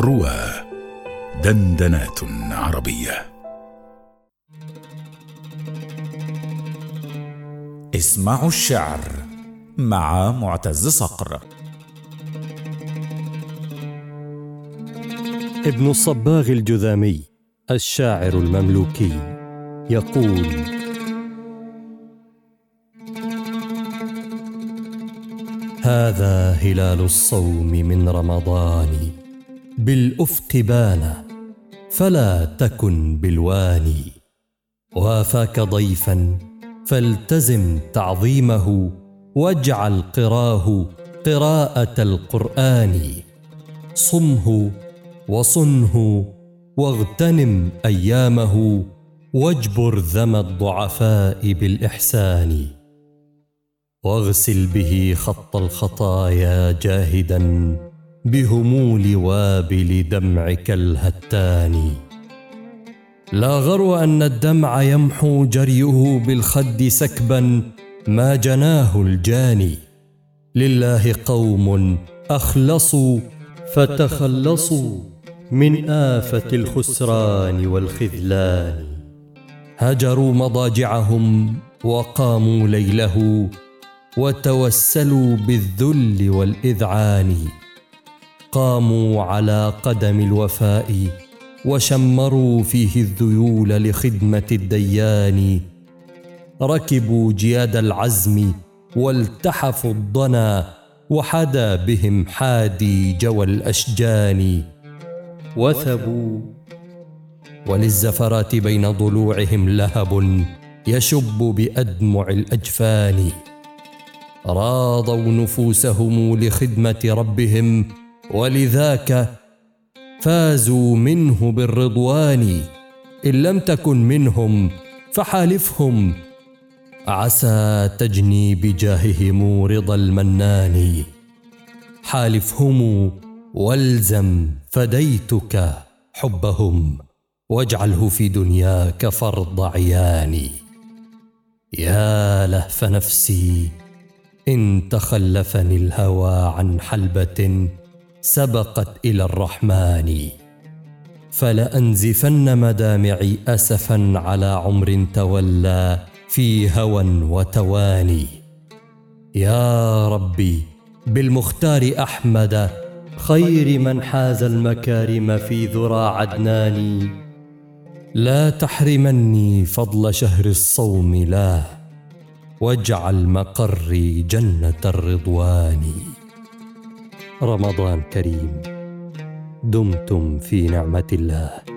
روى دندنات عربية. اسمعوا الشعر مع معتز صقر. ابن الصباغ الجذامي الشاعر المملوكي يقول هذا هلال الصوم من رمضان. بالأفق بان فلا تكن بالواني. وافاك ضيفا فالتزم تعظيمه واجعل قراه قراءة القرآن. صمه وصنه واغتنم أيامه واجبر ذم الضعفاء بالإحسان. واغسل به خط الخطايا جاهدا. بهمول وابل دمعك الهتان. لا غرو أن الدمع يمحو جريه بالخد سكبا ما جناه الجاني لله قوم أخلصوا فتخلصوا من آفة الخسران والخذلان. هجروا مضاجعهم وقاموا ليله وتوسلوا بالذل والإذعان. قاموا على قدم الوفاء وشمروا فيه الذيول لخدمة الديان. ركبوا جياد العزم والتحفوا الضنا وحدا بهم حادي جوى الأشجان. وثبوا وللزفرات بين ضلوعهم لهب يشب بأدمع الأجفان. راضوا نفوسهم لخدمة ربهم ولذاك فازوا منه بالرضوان. إن لم تكن منهم فحالفهم. عسى تجني بجاههم رضا المنان. حالفهم والزم فديتك حبهم واجعله في دنياك فرض عيان. يا لهف نفسي إن تخلفني الهوى عن حلبة سبقت إلى الرحمن. فلأنزفن مدامعي اسفا على عمر تولى في هوى وتواني. يا ربي بالمختار أحمد خير من حاز المكارم في ذرى عدنان. لا تحرمني فضل شهر الصوم لا واجعل مقري جنة الرضوان. رمضان كريم. دمتم في نعمة الله.